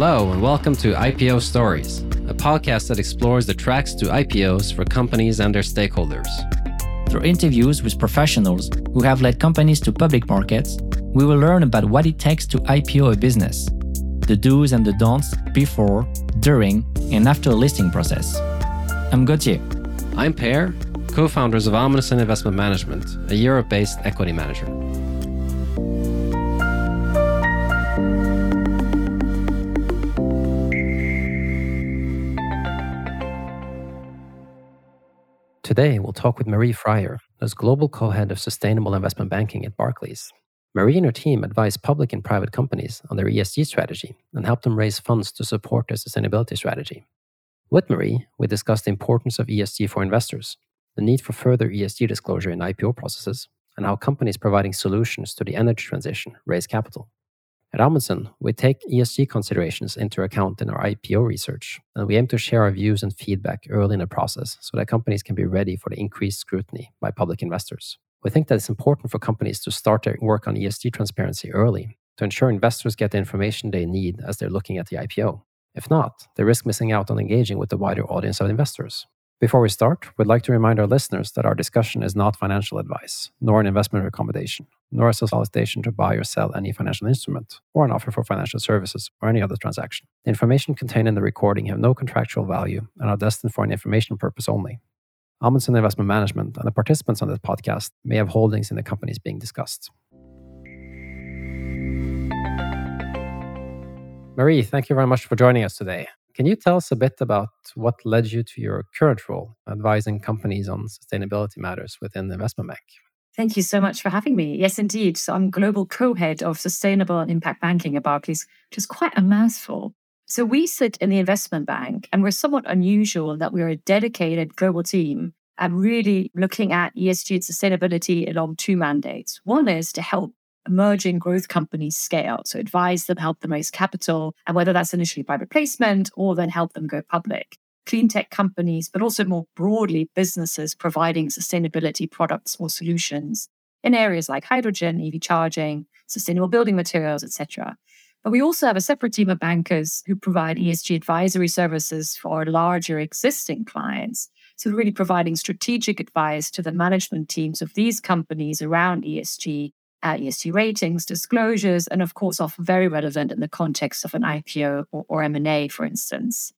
Hello, and welcome to IPO Stories, a podcast that explores the tracks to IPOs for companies and their stakeholders. Through interviews with professionals who have led companies to public markets, we will learn about what it takes to IPO a business, the do's and the don'ts before, during, and after a listing process. I'm Gauthier. I'm Per, co founders of Amundsen Investment Management, a Europe based equity manager. Today, we'll talk with Marie Freier, as Global Co Head of Sustainable Investment Banking at Barclays. Marie and her team advise public and private companies on their ESG strategy and help them raise funds to support their sustainability strategy. With Marie, we discuss the importance of ESG for investors, the need for further ESG disclosure in IPO processes, and how companies providing solutions to the energy transition raise capital. At Amundsen, we take ESG considerations into account in our IPO research, and we aim to share our views and feedback early in the process so that companies can be ready for the increased scrutiny by public investors. We think that it's important for companies to start their work on ESG transparency early to ensure investors get the information they need as they're looking at the IPO. If not, they risk missing out on engaging with the wider audience of investors. Before we start, we'd like to remind our listeners that our discussion is not financial advice, nor an investment recommendation, nor a solicitation to buy or sell any financial instrument, or an offer for financial services or any other transaction. The information contained in the recording have no contractual value and are destined for an information purpose only. Amundsen Investment Management and the participants on this podcast may have holdings in the companies being discussed. Marie, thank you very much for joining us today. Can you tell us a bit about what led you to your current role, advising companies on sustainability matters within the investment bank? Thank you so much for having me. Yes, indeed. So I'm global co-head of sustainable and impact banking at Barclays, which is quite a mouthful. So we sit in the investment bank, and we're somewhat unusual that we're a dedicated global team and really looking at ESG and sustainability along two mandates. One is to help emerging growth companies scale. So advise them, help them raise capital, and whether that's initially private placement or then help them go public. Clean tech companies, but also more broadly, businesses providing sustainability products or solutions in areas like hydrogen, EV charging, sustainable building materials, etc. But we also have a separate team of bankers who provide ESG advisory services for larger existing clients. So, really providing strategic advice to the management teams of these companies around ESG uh, ESG ratings, disclosures, and of course, often very relevant in the context of an IPO or, or M&A, for instance.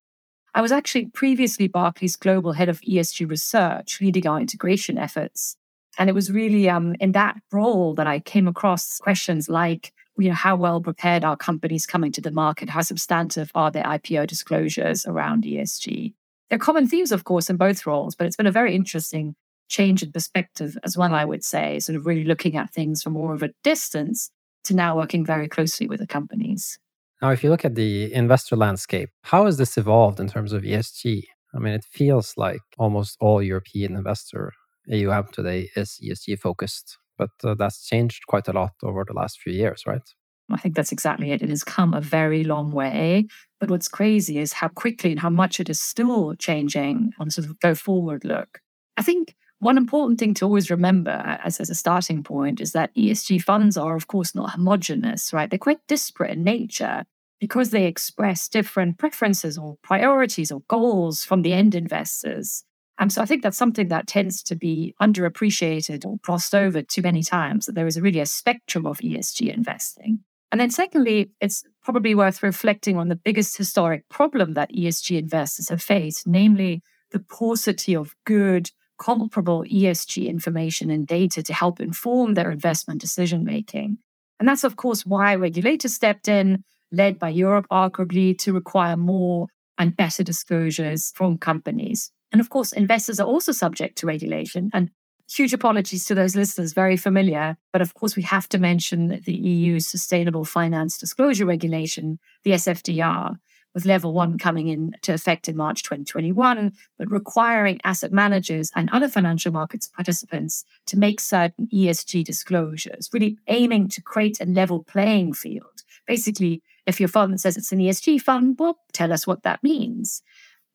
I was actually previously Barclays Global Head of ESG Research, leading our integration efforts. And it was really um, in that role that I came across questions like, you know, how well prepared are companies coming to the market? How substantive are their IPO disclosures around ESG? There are common themes, of course, in both roles, but it's been a very interesting change in perspective as well, I would say, sort of really looking at things from more of a distance to now working very closely with the companies. Now, if you look at the investor landscape, how has this evolved in terms of ESG? I mean, it feels like almost all European investor AUM today is ESG focused, but uh, that's changed quite a lot over the last few years, right? I think that's exactly it. It has come a very long way. But what's crazy is how quickly and how much it is still changing on sort of go forward look. I think one important thing to always remember as, as a starting point is that ESG funds are, of course, not homogenous, right? They're quite disparate in nature because they express different preferences or priorities or goals from the end investors. And so I think that's something that tends to be underappreciated or glossed over too many times, that there is really a spectrum of ESG investing. And then, secondly, it's probably worth reflecting on the biggest historic problem that ESG investors have faced, namely the paucity of good comparable ESG information and data to help inform their investment decision making. And that's, of course, why regulators stepped in, led by Europe, arguably, to require more and better disclosures from companies. And of course, investors are also subject to regulation. And huge apologies to those listeners, very familiar. But of course, we have to mention the EU's Sustainable Finance Disclosure Regulation, the SFDR, with level one coming into effect in March 2021, but requiring asset managers and other financial markets participants to make certain ESG disclosures, really aiming to create a level playing field. Basically, if your fund says it's an ESG fund, well, tell us what that means.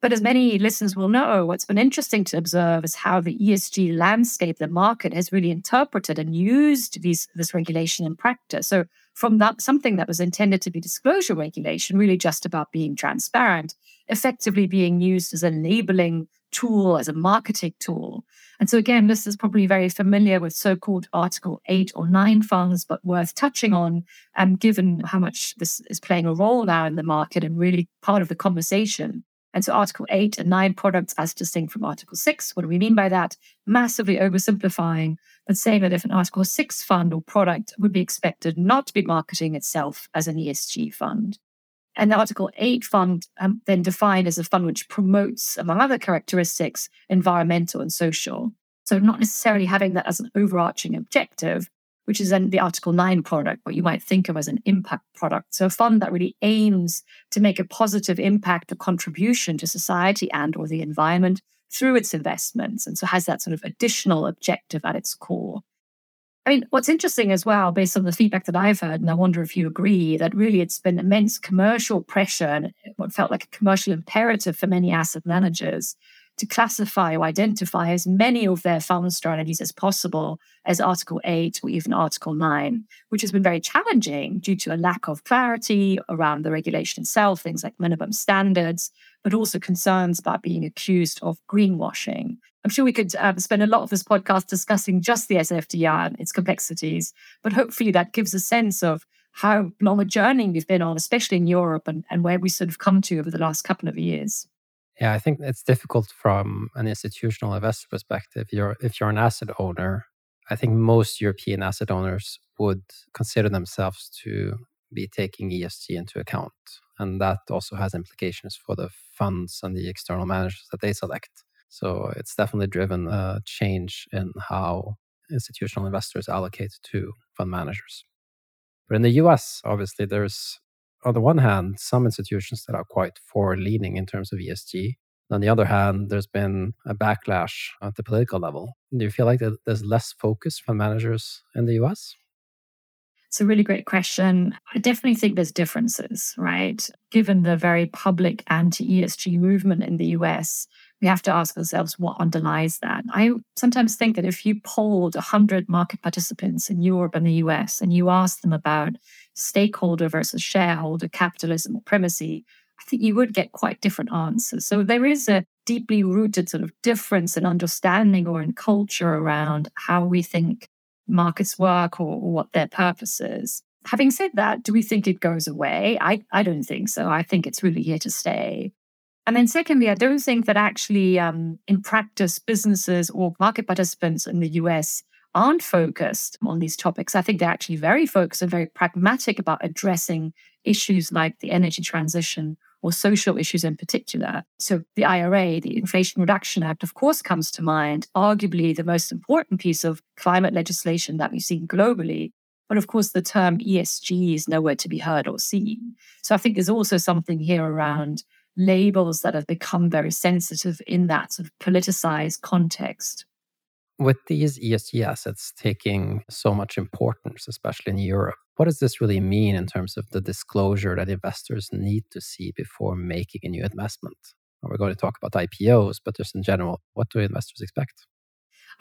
But as many listeners will know, what's been interesting to observe is how the ESG landscape, the market has really interpreted and used these, this regulation in practice. So from that something that was intended to be disclosure regulation, really just about being transparent, effectively being used as a labeling tool, as a marketing tool. And so again, this is probably very familiar with so-called Article 8 or 9 funds, but worth touching on, um, given how much this is playing a role now in the market and really part of the conversation. And so Article 8 and 9 products as distinct from Article 6. What do we mean by that? Massively oversimplifying, but saying that if an Article 6 fund or product would be expected not to be marketing itself as an ESG fund. And the Article 8 fund um, then defined as a fund which promotes, among other characteristics, environmental and social. So not necessarily having that as an overarching objective, which is then the Article 9 product, what you might think of as an impact product. So a fund that really aims to make a positive impact or contribution to society and or the environment through its investments. And so has that sort of additional objective at its core. I mean, what's interesting as well, based on the feedback that I've heard, and I wonder if you agree, that really it's been immense commercial pressure and what felt like a commercial imperative for many asset managers to classify or identify as many of their fund strategies as possible as Article 8 or even Article 9, which has been very challenging due to a lack of clarity around the regulation itself, things like minimum standards, but also concerns about being accused of greenwashing. I'm sure we could um, spend a lot of this podcast discussing just the SFDR and its complexities, but hopefully that gives a sense of how long a journey we've been on, especially in Europe, and, and where we sort of come to over the last couple of years. Yeah, I think it's difficult from an institutional investor perspective. You're, if you're an asset owner, I think most European asset owners would consider themselves to be taking ESG into account. And that also has implications for the funds and the external managers that they select. So it's definitely driven a change in how institutional investors allocate to fund managers. But in the US, obviously, there's on the one hand, some institutions that are quite forward leaning in terms of ESG. On the other hand, there's been a backlash at the political level. Do you feel like there's less focus from managers in the US? It's a really great question. I definitely think there's differences, right? Given the very public anti ESG movement in the US, we have to ask ourselves what underlies that. I sometimes think that if you polled 100 market participants in Europe and the US and you asked them about stakeholder versus shareholder capitalism or primacy, I think you would get quite different answers. So there is a deeply rooted sort of difference in understanding or in culture around how we think markets work or, or what their purpose is. Having said that, do we think it goes away? I, I don't think so. I think it's really here to stay. And then, secondly, I don't think that actually, um, in practice, businesses or market participants in the US aren't focused on these topics. I think they're actually very focused and very pragmatic about addressing issues like the energy transition or social issues in particular. So, the IRA, the Inflation Reduction Act, of course, comes to mind, arguably the most important piece of climate legislation that we've seen globally. But of course, the term ESG is nowhere to be heard or seen. So, I think there's also something here around labels that have become very sensitive in that sort of politicized context. With these ESG assets taking so much importance, especially in Europe, what does this really mean in terms of the disclosure that investors need to see before making a new investment? We're going to talk about IPOs, but just in general, what do investors expect?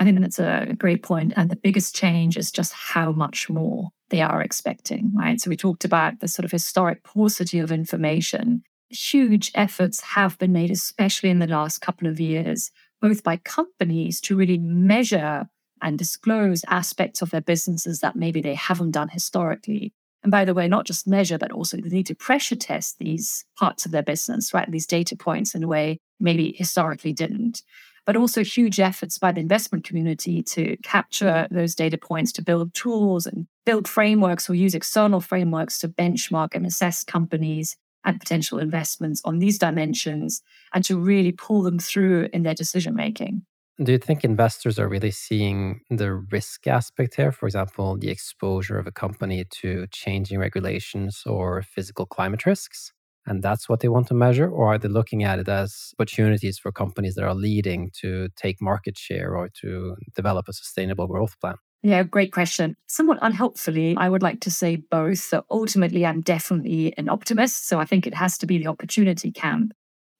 I think that's a great point. And the biggest change is just how much more they are expecting, right? So we talked about the sort of historic paucity of information huge efforts have been made, especially in the last couple of years, both by companies to really measure and disclose aspects of their businesses that maybe they haven't done historically. And by the way, not just measure, but also they need to pressure test these parts of their business, right? These data points in a way maybe historically didn't. But also huge efforts by the investment community to capture those data points, to build tools and build frameworks or use external frameworks to benchmark and assess companies and potential investments on these dimensions and to really pull them through in their decision making. Do you think investors are really seeing the risk aspect here? For example, the exposure of a company to changing regulations or physical climate risks? And that's what they want to measure? Or are they looking at it as opportunities for companies that are leading to take market share or to develop a sustainable growth plan? Yeah, great question. Somewhat unhelpfully, I would like to say both. So ultimately, I'm definitely an optimist. So I think it has to be the opportunity camp.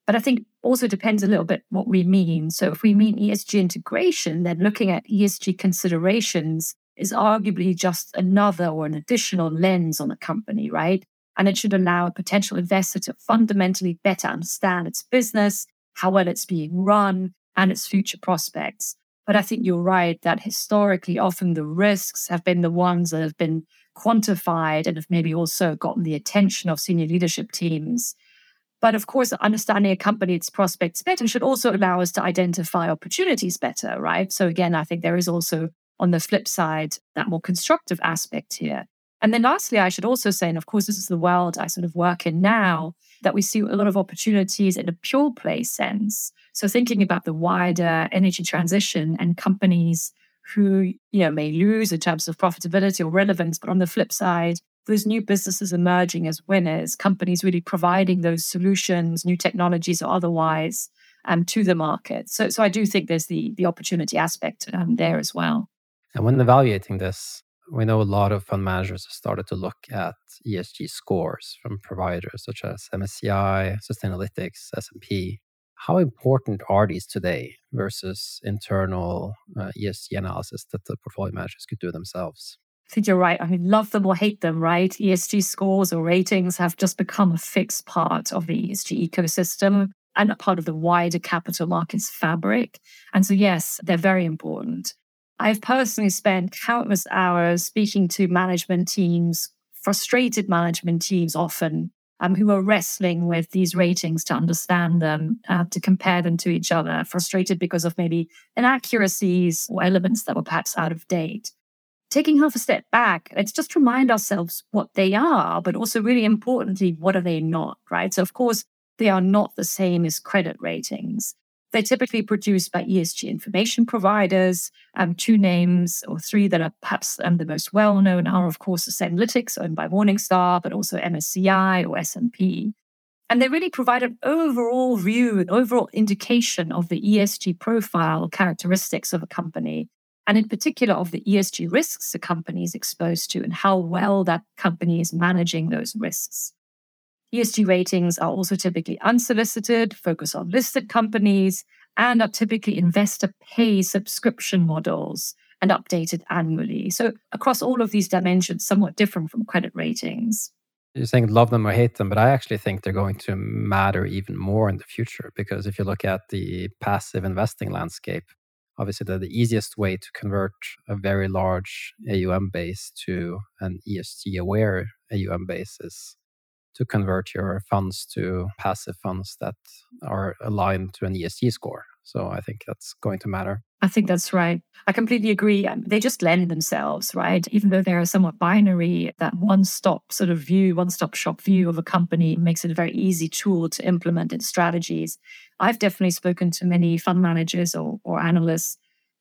But I think also depends a little bit what we mean. So if we mean ESG integration, then looking at ESG considerations is arguably just another or an additional lens on a company, right? And it should allow a potential investor to fundamentally better understand its business, how well it's being run, and its future prospects. But I think you're right that historically, often the risks have been the ones that have been quantified and have maybe also gotten the attention of senior leadership teams. But of course, understanding a company, its prospects better should also allow us to identify opportunities better, right? So again, I think there is also on the flip side that more constructive aspect here. And then lastly, I should also say, and of course, this is the world I sort of work in now, that we see a lot of opportunities in a pure play sense. So thinking about the wider energy transition and companies who, you know, may lose in terms of profitability or relevance, but on the flip side, those new businesses emerging as winners, companies really providing those solutions, new technologies or otherwise, um, to the market. So, so I do think there's the the opportunity aspect um, there as well. And when evaluating this, we know a lot of fund managers have started to look at ESG scores from providers such as MSCI, Sustainalytics, S&P. How important are these today versus internal uh, ESG analysis that the portfolio managers could do themselves? I think you're right. I mean, love them or hate them, right? ESG scores or ratings have just become a fixed part of the ESG ecosystem and a part of the wider capital markets fabric. And so, yes, they're very important. I've personally spent countless hours speaking to management teams, frustrated management teams often, um, who are wrestling with these ratings to understand them, uh, to compare them to each other, frustrated because of maybe inaccuracies or elements that were perhaps out of date. Taking half a step back, let's just remind ourselves what they are, but also really importantly, what are they not, right? So, of course, they are not the same as credit ratings. They're typically produced by ESG information providers. Um, two names or three that are perhaps um, the most well known are, of course, Sustainalytics, owned by Morningstar, but also MSCI or S&P. And they really provide an overall view, an overall indication of the ESG profile characteristics of a company, and in particular of the ESG risks a company is exposed to and how well that company is managing those risks. ESG ratings are also typically unsolicited, focus on listed companies, and are typically investor pay subscription models and updated annually. So, across all of these dimensions, somewhat different from credit ratings. You're saying love them or hate them, but I actually think they're going to matter even more in the future because if you look at the passive investing landscape, obviously the, the easiest way to convert a very large AUM base to an ESG aware AUM base is to convert your funds to passive funds that are aligned to an ESG score. So I think that's going to matter. I think that's right. I completely agree. Um, they just lend themselves, right? Even though they're somewhat binary, that one stop sort of view, one stop shop view of a company makes it a very easy tool to implement its strategies. I've definitely spoken to many fund managers or, or analysts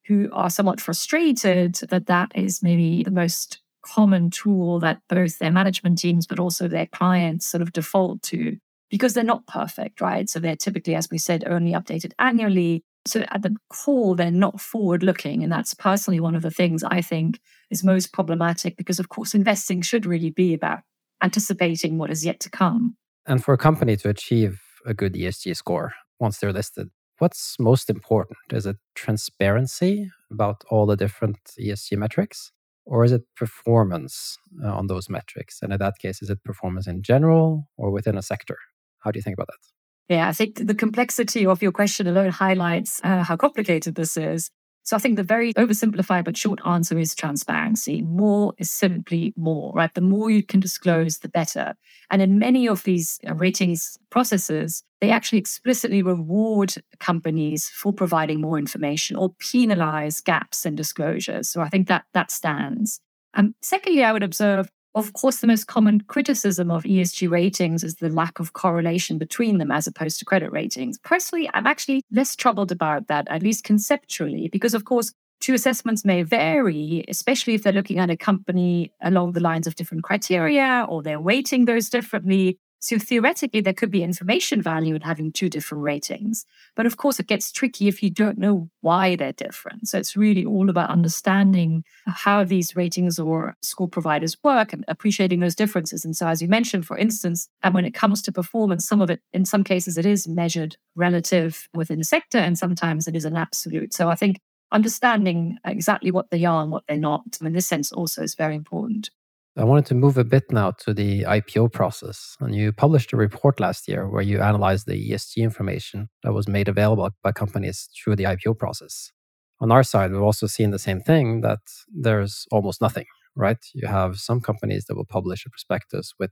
who are somewhat frustrated that that is maybe the most common tool that both their management teams, but also their clients sort of default to because they're not perfect, right? So they're typically, as we said, only updated annually. So at the core, they're not forward looking. And that's personally one of the things I think is most problematic because, of course, investing should really be about anticipating what is yet to come. And for a company to achieve a good ESG score once they're listed, what's most important? Is it transparency about all the different ESG metrics? Or is it performance uh, on those metrics? And in that case, is it performance in general or within a sector? How do you think about that? Yeah, I think the complexity of your question alone highlights uh, how complicated this is. So I think the very oversimplified but short answer is transparency. More is simply more, right? The more you can disclose, the better. And in many of these uh, ratings processes, they actually explicitly reward companies for providing more information or penalize gaps in disclosures. So I think that that stands. Um, secondly, I would observe of course, the most common criticism of ESG ratings is the lack of correlation between them as opposed to credit ratings. Personally, I'm actually less troubled about that, at least conceptually, because of course, two assessments may vary, especially if they're looking at a company along the lines of different criteria or they're weighting those differently. So theoretically, there could be information value in having two different ratings. But of course, it gets tricky if you don't know why they're different. So it's really all about understanding how these ratings or score providers work and appreciating those differences. And so, as you mentioned, for instance, and when it comes to performance, some of it, in some cases, it is measured relative within the sector, and sometimes it is an absolute. So I think understanding exactly what they are and what they're not, in this sense, also is very important. I wanted to move a bit now to the IPO process. And you published a report last year where you analyzed the ESG information that was made available by companies through the IPO process. On our side, we've also seen the same thing that there's almost nothing, right? You have some companies that will publish a prospectus with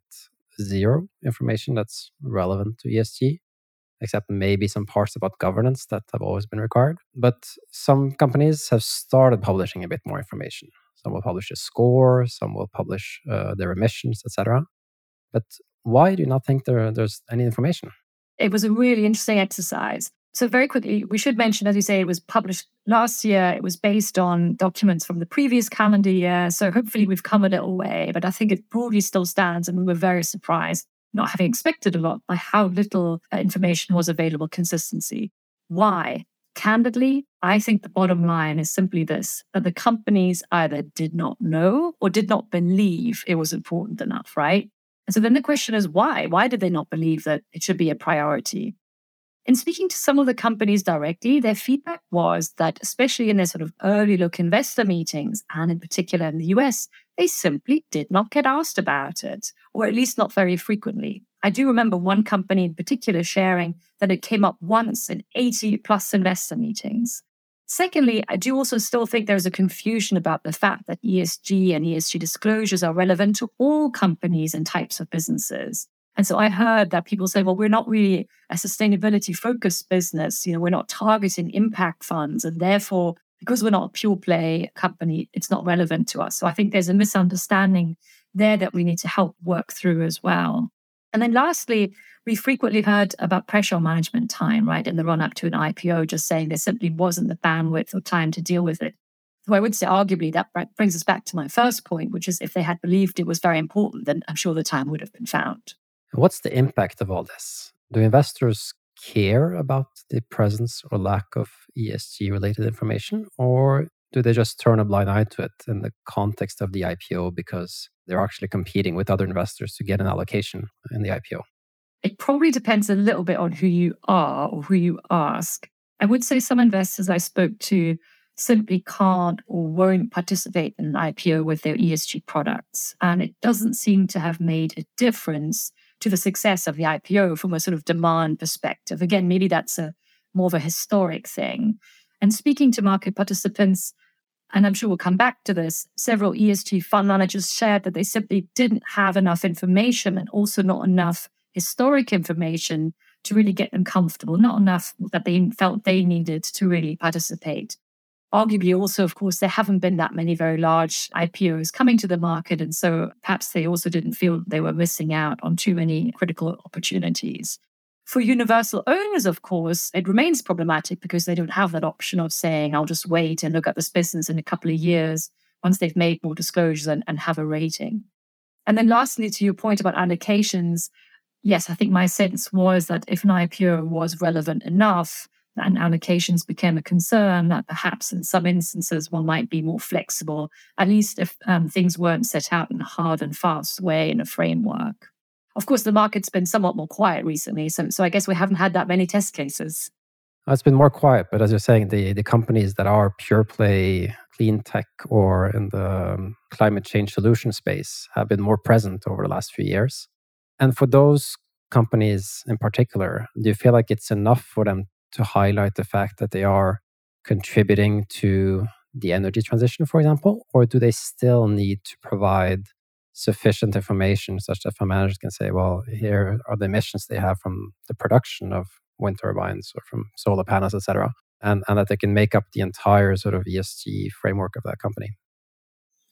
zero information that's relevant to ESG, except maybe some parts about governance that have always been required. But some companies have started publishing a bit more information. Some will publish a score, some will publish uh, their emissions, etc. But why do you not think there, there's any information? It was a really interesting exercise. So, very quickly, we should mention, as you say, it was published last year. It was based on documents from the previous calendar year. So, hopefully, we've come a little way, but I think it broadly still stands. And we were very surprised, not having expected a lot, by how little uh, information was available consistency. Why? Candidly, I think the bottom line is simply this that the companies either did not know or did not believe it was important enough, right? And so then the question is why? Why did they not believe that it should be a priority? In speaking to some of the companies directly, their feedback was that, especially in their sort of early look investor meetings, and in particular in the US, they simply did not get asked about it, or at least not very frequently. I do remember one company in particular sharing that it came up once in 80 plus investor meetings. Secondly, I do also still think there's a confusion about the fact that ESG and ESG disclosures are relevant to all companies and types of businesses. And so I heard that people say, well, we're not really a sustainability focused business. You know, we're not targeting impact funds. And therefore, because we're not a pure play company, it's not relevant to us. So I think there's a misunderstanding there that we need to help work through as well. And then lastly, we frequently heard about pressure management time, right, in the run up to an IPO, just saying there simply wasn't the bandwidth or time to deal with it. So I would say, arguably, that brings us back to my first point, which is if they had believed it was very important, then I'm sure the time would have been found. What's the impact of all this? Do investors care about the presence or lack of ESG related information, or do they just turn a blind eye to it in the context of the IPO because they're actually competing with other investors to get an allocation in the IPO? It probably depends a little bit on who you are or who you ask. I would say some investors I spoke to simply can't or won't participate in an IPO with their ESG products. And it doesn't seem to have made a difference to the success of the IPO from a sort of demand perspective. Again, maybe that's a more of a historic thing. And speaking to market participants, and I'm sure we'll come back to this, several ESG fund managers shared that they simply didn't have enough information and also not enough historic information to really get them comfortable, not enough that they felt they needed to really participate. Arguably, also, of course, there haven't been that many very large IPOs coming to the market. And so perhaps they also didn't feel they were missing out on too many critical opportunities. For universal owners, of course, it remains problematic because they don't have that option of saying, I'll just wait and look at this business in a couple of years once they've made more disclosures and, and have a rating. And then lastly, to your point about allocations, yes, I think my sense was that if an IPO was relevant enough and allocations became a concern, that perhaps in some instances one might be more flexible, at least if um, things weren't set out in a hard and fast way in a framework. Of course, the market's been somewhat more quiet recently, so, so I guess we haven't had that many test cases. It's been more quiet, but as you're saying, the, the companies that are pure play clean tech or in the um, climate change solution space have been more present over the last few years. And for those companies in particular, do you feel like it's enough for them to highlight the fact that they are contributing to the energy transition, for example? Or do they still need to provide sufficient information such that fund managers can say, well, here are the emissions they have from the production of wind turbines or from solar panels, etc., and, and that they can make up the entire sort of ESG framework of that company.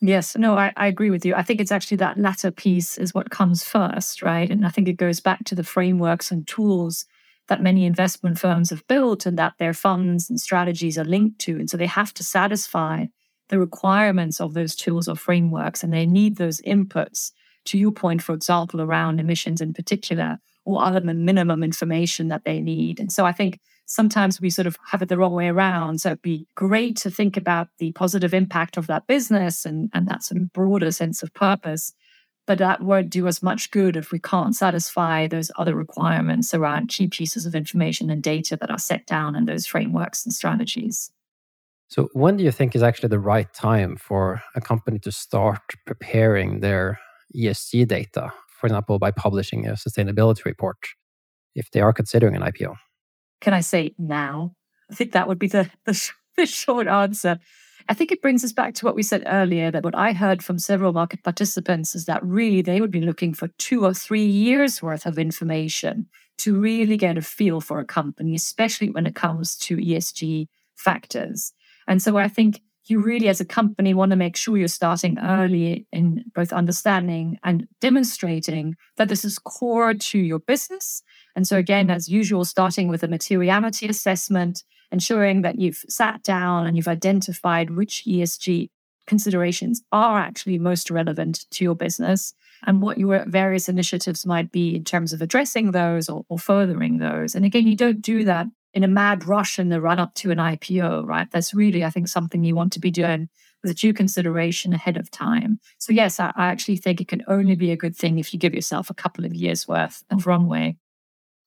Yes, no, I, I agree with you. I think it's actually that latter piece is what comes first, right? And I think it goes back to the frameworks and tools that many investment firms have built and that their funds and strategies are linked to. And so they have to satisfy the requirements of those tools or frameworks, and they need those inputs to your point, for example, around emissions in particular, or other minimum information that they need. And so I think sometimes we sort of have it the wrong way around. So it'd be great to think about the positive impact of that business and, and that sort of broader sense of purpose. But that won't do us much good if we can't satisfy those other requirements around key pieces of information and data that are set down in those frameworks and strategies. So, when do you think is actually the right time for a company to start preparing their ESG data? For example, by publishing a sustainability report, if they are considering an IPO? Can I say now? I think that would be the, the, the short answer. I think it brings us back to what we said earlier that what I heard from several market participants is that really they would be looking for two or three years worth of information to really get a feel for a company, especially when it comes to ESG factors. And so I think you really, as a company, want to make sure you're starting early in both understanding and demonstrating that this is core to your business. And so, again, as usual, starting with a materiality assessment, ensuring that you've sat down and you've identified which ESG considerations are actually most relevant to your business and what your various initiatives might be in terms of addressing those or, or furthering those. And again, you don't do that in a mad rush in the run up to an IPO, right? That's really, I think, something you want to be doing with due consideration ahead of time. So, yes, I, I actually think it can only be a good thing if you give yourself a couple of years worth of runway.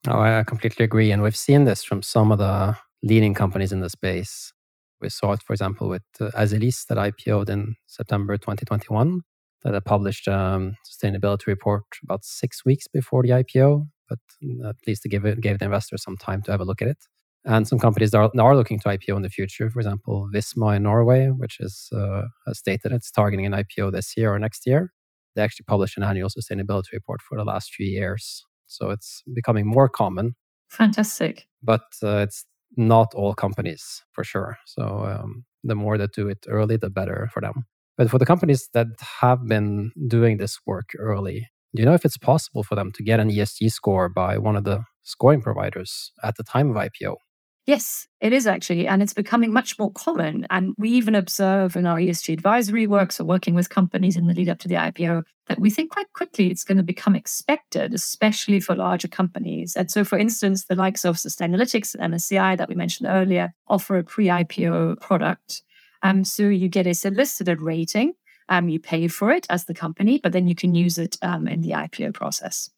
Oh, I completely agree. And we've seen this from some of the leading companies in the space. We saw it, for example, with uh, Azelis that IPO'd in September 2021, that published a um, sustainability report about six weeks before the IPO, but at least to give it, gave the investors some time to have a look at it. And some companies are, are looking to IPO in the future. For example, Visma in Norway, which is uh, has stated it's targeting an IPO this year or next year. They actually published an annual sustainability report for the last few years. So it's becoming more common. Fantastic. But uh, it's not all companies for sure. So um, the more that do it early, the better for them. But for the companies that have been doing this work early, do you know if it's possible for them to get an ESG score by one of the scoring providers at the time of IPO? Yes, it is actually. And it's becoming much more common. And we even observe in our ESG advisory work, so working with companies in the lead up to the IPO, that we think quite quickly it's going to become expected, especially for larger companies. And so, for instance, the likes of Sustainalytics and MSCI that we mentioned earlier offer a pre IPO product. Um, so you get a solicited rating um, you pay for it as the company, but then you can use it um, in the IPO process.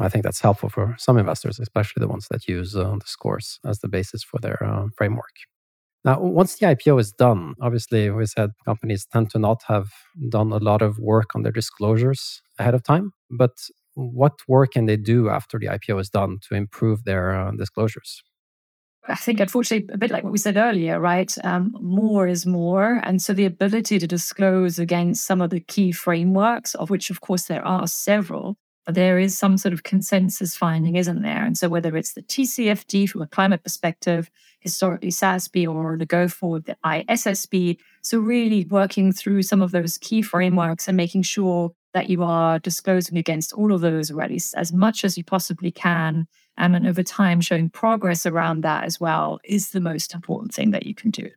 I think that's helpful for some investors, especially the ones that use uh, the scores as the basis for their uh, framework. Now, once the IPO is done, obviously, we said companies tend to not have done a lot of work on their disclosures ahead of time. But what work can they do after the IPO is done to improve their uh, disclosures? I think, unfortunately, a bit like what we said earlier, right? Um, more is more. And so the ability to disclose against some of the key frameworks, of which, of course, there are several, but there is some sort of consensus finding, isn't there? And so whether it's the TCFD from a climate perspective, historically SASB, or the go forward, the ISSB. So really working through some of those key frameworks and making sure that you are disclosing against all of those already as much as you possibly can um, and over time showing progress around that as well is the most important thing that you can do.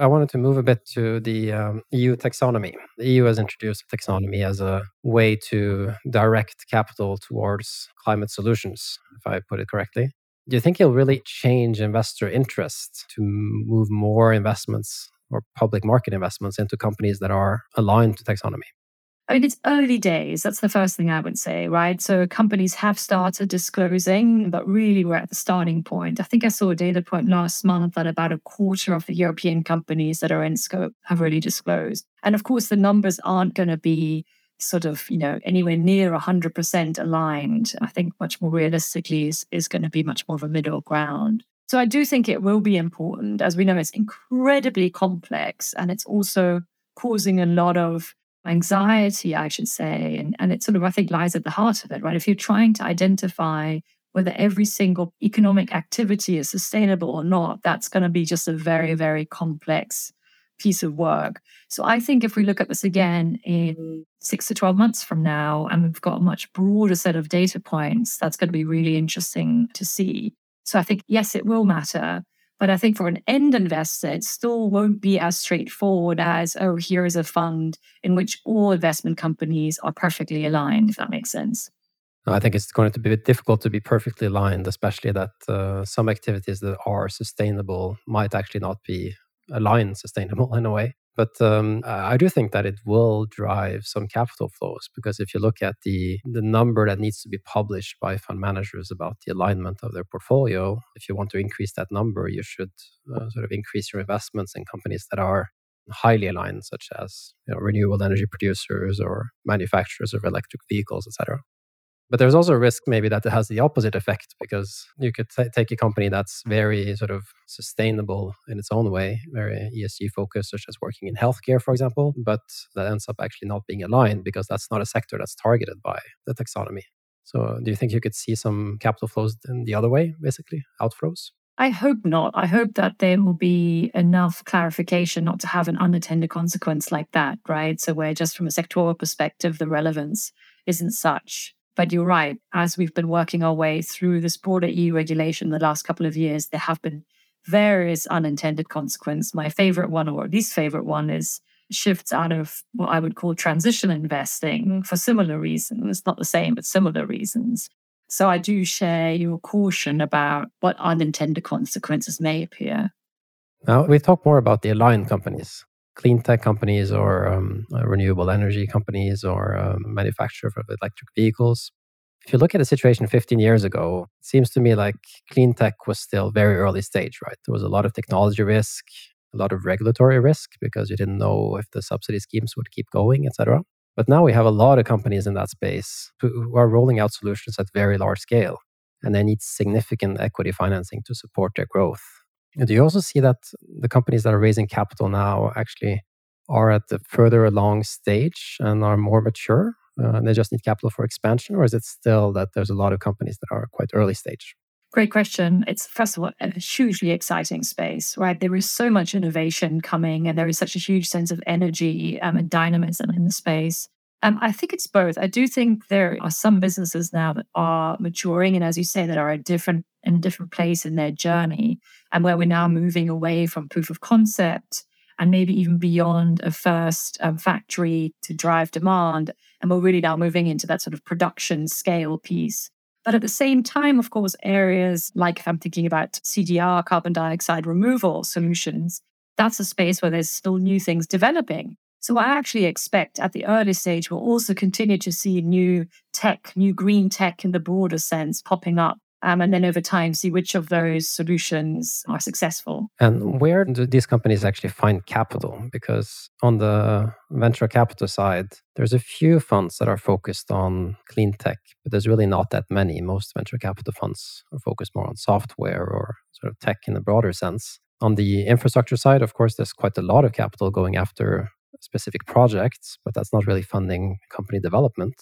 I wanted to move a bit to the um, EU taxonomy. The EU has introduced taxonomy as a way to direct capital towards climate solutions, if I put it correctly. Do you think it'll really change investor interest to move more investments or public market investments into companies that are aligned to taxonomy? I mean, it's early days. That's the first thing I would say, right? So companies have started disclosing, but really we're at the starting point. I think I saw a data point last month that about a quarter of the European companies that are in scope have really disclosed. And of course, the numbers aren't going to be sort of, you know, anywhere near 100% aligned. I think much more realistically is, is going to be much more of a middle ground. So I do think it will be important. As we know, it's incredibly complex and it's also causing a lot of anxiety, I should say. And, and it sort of, I think, lies at the heart of it, right? If you're trying to identify whether every single economic activity is sustainable or not, that's going to be just a very, very complex piece of work. So I think if we look at this again in six to 12 months from now, and we've got a much broader set of data points, that's going to be really interesting to see. So I think, yes, it will matter. But I think for an end investor, it still won't be as straightforward as, oh, here is a fund in which all investment companies are perfectly aligned, if that makes sense. I think it's going to be difficult to be perfectly aligned, especially that uh, some activities that are sustainable might actually not be aligned sustainable in a way. But um, I do think that it will drive some capital flows because if you look at the the number that needs to be published by fund managers about the alignment of their portfolio, if you want to increase that number, you should uh, sort of increase your investments in companies that are highly aligned, such as you know, renewable energy producers or manufacturers of electric vehicles, etc. But there's also a risk maybe that it has the opposite effect because you could t- take a company that's very sort of sustainable in its own way, very ESG focused, such as working in healthcare, for example, but that ends up actually not being aligned because that's not a sector that's targeted by the taxonomy. So, do you think you could see some capital flows in the other way, basically, outflows? I hope not. I hope that there will be enough clarification not to have an unintended consequence like that, right? So, where just from a sectoral perspective, the relevance isn't such. But you're right. As we've been working our way through this broader EU regulation the last couple of years, there have been various unintended consequences. My favorite one, or least favorite one, is shifts out of what I would call transition investing for similar reasons, not the same, but similar reasons. So I do share your caution about what unintended consequences may appear. Now, we talk more about the aligned companies clean tech companies or um, uh, renewable energy companies or um, manufacturer of electric vehicles. If you look at the situation 15 years ago, it seems to me like clean tech was still very early stage, right? There was a lot of technology risk, a lot of regulatory risk because you didn't know if the subsidy schemes would keep going, etc. But now we have a lot of companies in that space who are rolling out solutions at very large scale, and they need significant equity financing to support their growth. Do you also see that the companies that are raising capital now actually are at the further along stage and are more mature uh, and they just need capital for expansion? Or is it still that there's a lot of companies that are quite early stage? Great question. It's first of all a hugely exciting space, right? There is so much innovation coming, and there is such a huge sense of energy um, and dynamism in the space. Um, I think it's both. I do think there are some businesses now that are maturing, and as you say, that are a different in a different place in their journey, and where we're now moving away from proof of concept and maybe even beyond a first um, factory to drive demand, and we're really now moving into that sort of production scale piece. But at the same time, of course, areas like if I'm thinking about CDR, carbon dioxide removal solutions, that's a space where there's still new things developing. So I actually expect at the early stage, we'll also continue to see new tech, new green tech in the broader sense popping up. Um, and then over time, see which of those solutions are successful. And where do these companies actually find capital? Because on the venture capital side, there's a few funds that are focused on clean tech, but there's really not that many. Most venture capital funds are focused more on software or sort of tech in a broader sense. On the infrastructure side, of course, there's quite a lot of capital going after specific projects, but that's not really funding company development.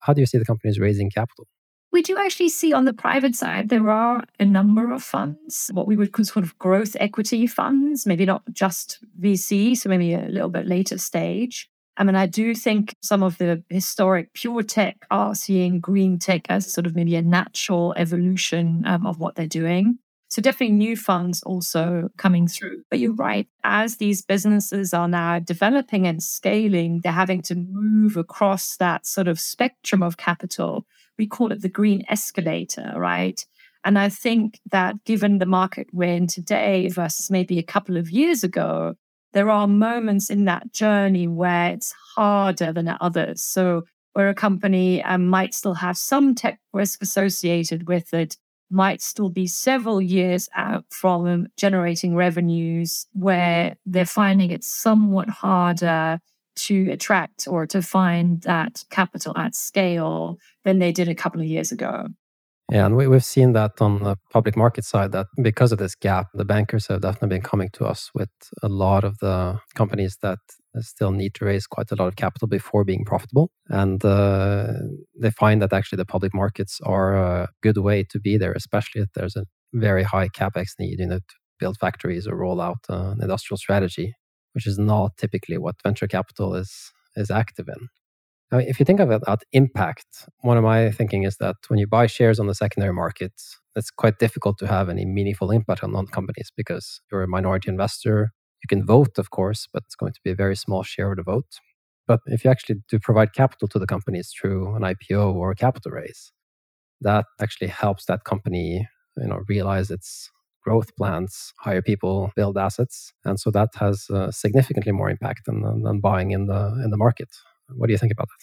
How do you see the companies raising capital? We do actually see on the private side, there are a number of funds, what we would call sort of growth equity funds, maybe not just VC, so maybe a little bit later stage. I mean, I do think some of the historic pure tech are seeing green tech as sort of maybe a natural evolution um, of what they're doing. So definitely new funds also coming through. But you're right, as these businesses are now developing and scaling, they're having to move across that sort of spectrum of capital. We call it the green escalator, right? And I think that given the market we're in today versus maybe a couple of years ago, there are moments in that journey where it's harder than at others. So where a company um, might still have some tech risk associated with it, might still be several years out from generating revenues where they're finding it somewhat harder to attract or to find that capital at scale than they did a couple of years ago. Yeah, and we, we've seen that on the public market side that because of this gap, the bankers have definitely been coming to us with a lot of the companies that still need to raise quite a lot of capital before being profitable. And uh, they find that actually the public markets are a good way to be there, especially if there's a very high capex need, you know, to build factories or roll out uh, an industrial strategy, which is not typically what venture capital is is active in. Now, if you think of it at impact, one of my thinking is that when you buy shares on the secondary market, it's quite difficult to have any meaningful impact on, on companies because you're a minority investor. You can vote, of course, but it's going to be a very small share of the vote. But if you actually do provide capital to the companies through an IPO or a capital raise, that actually helps that company, you know, realize its growth plans, hire people, build assets, and so that has uh, significantly more impact than, than buying in the in the market. What do you think about that?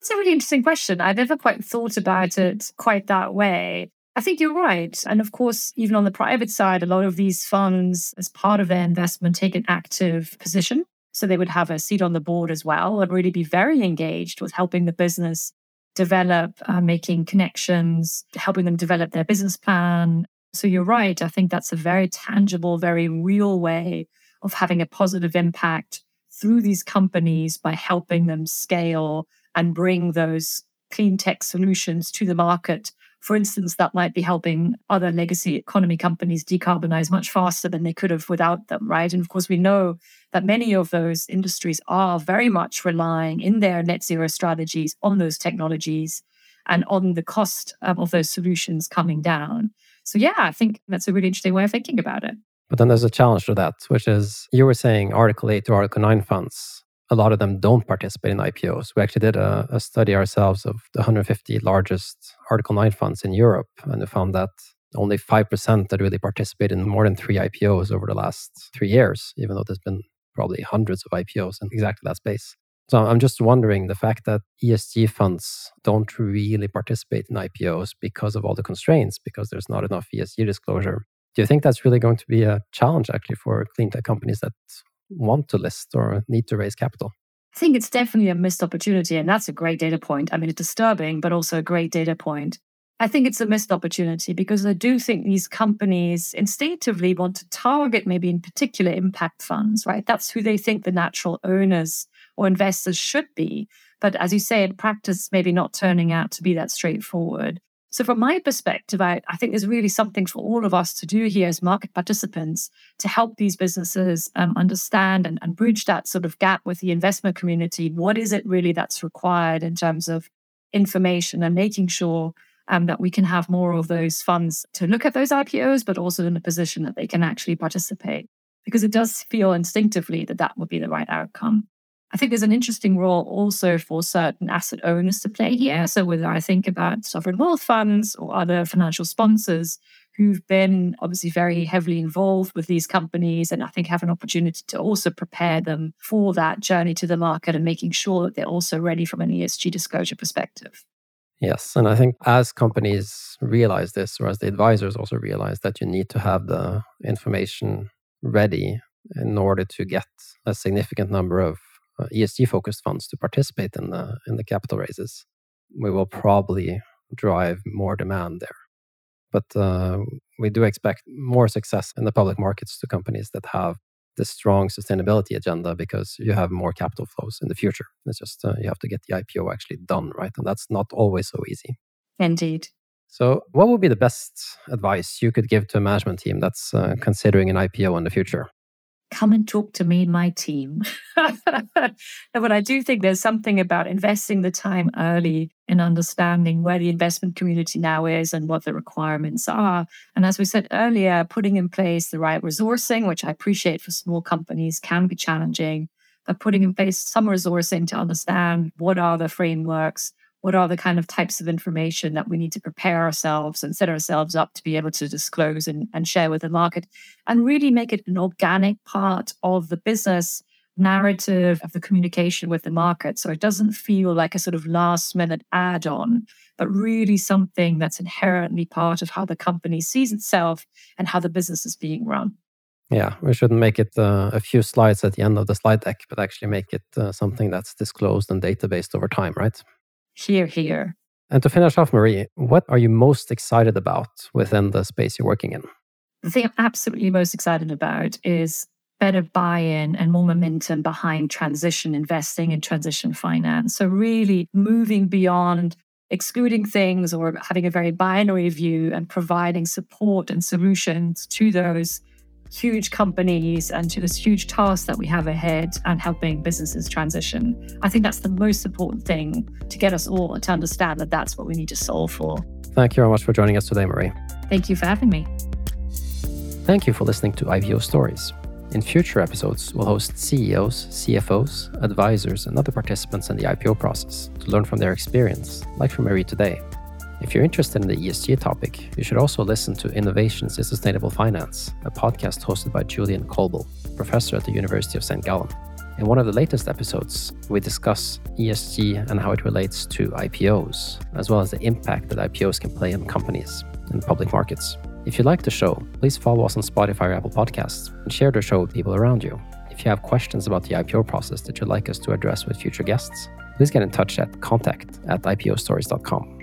It's a really interesting question. I never quite thought about it quite that way. I think you're right. And of course, even on the private side, a lot of these funds, as part of their investment, take an active position. So they would have a seat on the board as well and really be very engaged with helping the business develop, uh, making connections, helping them develop their business plan. So you're right. I think that's a very tangible, very real way of having a positive impact through these companies by helping them scale and bring those clean tech solutions to the market for instance, that might be helping other legacy economy companies decarbonize much faster than they could have without them, right? And of course, we know that many of those industries are very much relying in their net zero strategies on those technologies and on the cost um, of those solutions coming down. So, yeah, I think that's a really interesting way of thinking about it. But then there's a challenge to that, which is you were saying Article 8 to Article 9 funds a lot of them don't participate in IPOs. We actually did a, a, study ourselves of the 150 largest Article 9 funds in Europe, and we found that only 5% that really participated in more than three IPOs over the last three years, even though there's been probably hundreds of IPOs in exactly that space. So I'm just wondering the fact that ESG funds don't really participate in IPOs because of all the constraints, because there's not enough ESG disclosure. Do you think that's really going to be a challenge actually for clean tech companies that want to list or need to raise capital? I think it's definitely a missed opportunity. And that's a great data point. I mean, it's disturbing, but also a great data point. I think it's a missed opportunity because I do think these companies instinctively want to target maybe in particular impact funds, right? That's who they think the natural owners or investors should be. But as you say, in practice, maybe not turning out to be that straightforward. So, from my perspective, I, I, think there's really something for all of us to do here as market participants to help these businesses um, understand and, and bridge that sort of gap with the investment community. What is it really that's required in terms of information and making sure um, that we can have more of those funds to look at those IPOs, but also in a position that they can actually participate? Because it does feel instinctively that that would be the right outcome. I think there's an interesting role also for certain asset owners to play here. So, whether I think about sovereign wealth funds or other financial sponsors who've been obviously very heavily involved with these companies, and I think have an opportunity to also prepare them for that journey to the market and making sure that they're also ready from an ESG disclosure perspective. Yes. And I think as companies realize this, or as the advisors also realize that you need to have the information ready in order to get a significant number of ESG focused funds to participate in the in the capital raises, we will probably drive more demand there. But uh, we do expect more success in the public markets to companies that have the strong sustainability agenda because you have more capital flows in the future. It's just uh, you have to get the IPO actually done, right? And that's not always so easy. Indeed. So, what would be the best advice you could give to a management team that's uh, considering an IPO in the future? Come and talk to me and my team. but I do think there's something about investing the time early in understanding where the investment community now is and what the requirements are. And as we said earlier, putting in place the right resourcing, which I appreciate for small companies, can be challenging. But putting in place some resourcing to understand what are the frameworks, what are the kind of types of information that we need to prepare ourselves and set ourselves up to be able to disclose and, and share with the market and really make it an organic part of the business narrative of the communication with the market so it doesn't feel like a sort of last minute add on but really something that's inherently part of how the company sees itself and how the business is being run yeah, we shouldn't make it uh, a few slides at the end of the slide deck, but actually make it uh, something that's disclosed and databased over time, right? Here, here. And to finish off, Marie, what are you most excited about within the space you're working in? The thing I'm absolutely most excited about is better buy in and more momentum behind transition investing and transition finance. So, really moving beyond excluding things or having a very binary view and providing support and solutions to those huge companies and to this huge task that we have ahead and helping businesses transition. I think that's the most important thing to get us all to understand that that's what we need to solve for. Thank you very much for joining us today, Marie. Thank you for having me. Thank you for listening to IPO Stories. In future episodes, we'll host CEOs, CFOs, advisors, and other participants in the IPO process to learn from their experience, like from Marie today. If you're interested in the ESG topic, you should also listen to Innovations in Sustainable Finance, a podcast hosted by Julian Kolbel, professor at the University of St. Gallen. In one of the latest episodes, we discuss ESG and how it relates to IPOs, as well as the impact that IPOs can play on companies and public markets. If you like the show, please follow us on Spotify or Apple Podcasts and share the show with people around you. If you have questions about the IPO process that you'd like us to address with future guests, please get in touch at contact at ipostories.com.